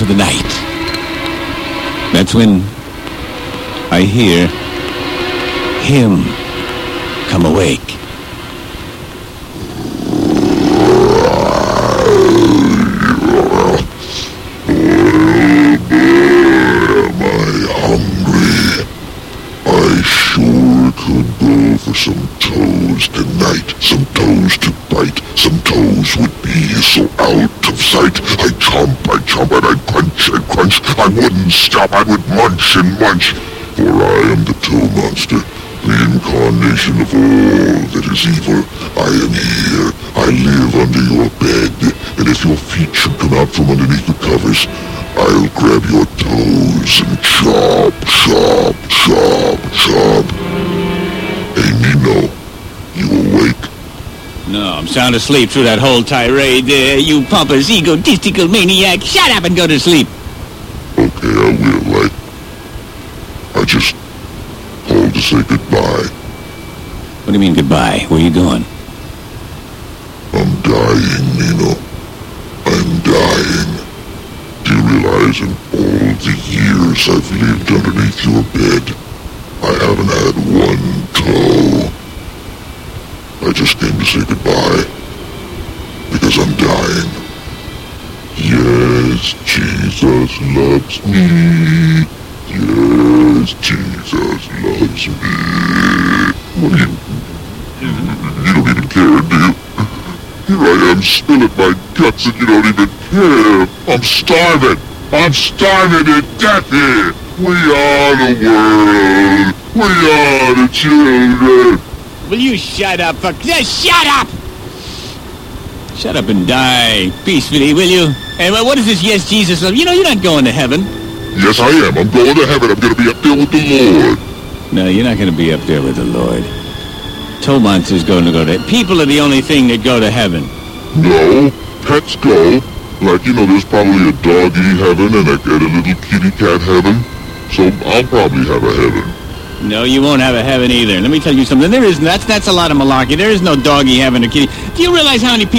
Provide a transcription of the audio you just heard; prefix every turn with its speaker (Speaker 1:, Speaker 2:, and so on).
Speaker 1: into the night. That's when I hear him come awake.
Speaker 2: I sure could go for some toes tonight. Some toes to bite. Some toes would be so wouldn't stop, I would munch and munch. For I am the toe monster, the incarnation of all that is evil. I am here. I live under your bed. And if your feet should come out from underneath the covers, I'll grab your toes and chop, chop, chop, chop. Hey, Nino, you awake?
Speaker 1: No, I'm sound asleep through that whole tirade there, you pompous, egotistical maniac. Shut up and go to sleep.
Speaker 2: Okay, I will, right? I just called to say goodbye.
Speaker 1: What do you mean goodbye? Where are you going?
Speaker 2: I'm dying, Nino. I'm dying. Do you realize in all the years I've lived underneath your bed, I haven't had one toe? I just came to say goodbye. Because I'm dying. Yes, Jesus loves me. Yes, Jesus loves me. What you... You don't even care, do you? Here I am, spilling my guts, and you don't even care. I'm starving. I'm starving to death here. We are the world. We are the children.
Speaker 1: Will you shut up? For... Just shut up! Shut up and die peacefully, will you? Hey, what is this yes, Jesus? You know, you're not going to heaven.
Speaker 2: Yes, I am. I'm going to heaven. I'm going to be up there with the Lord.
Speaker 1: No, you're not going to be up there with the Lord. Toe monster's going to go to... People are the only thing that go to heaven.
Speaker 2: No, pets go. Like, you know, there's probably a doggy heaven and a, and a little kitty cat heaven. So I'll probably have a heaven.
Speaker 1: No, you won't have a heaven either. Let me tell you something. There is... That's, that's a lot of malarkey. There is no doggy heaven or kitty. Do you realize how many people...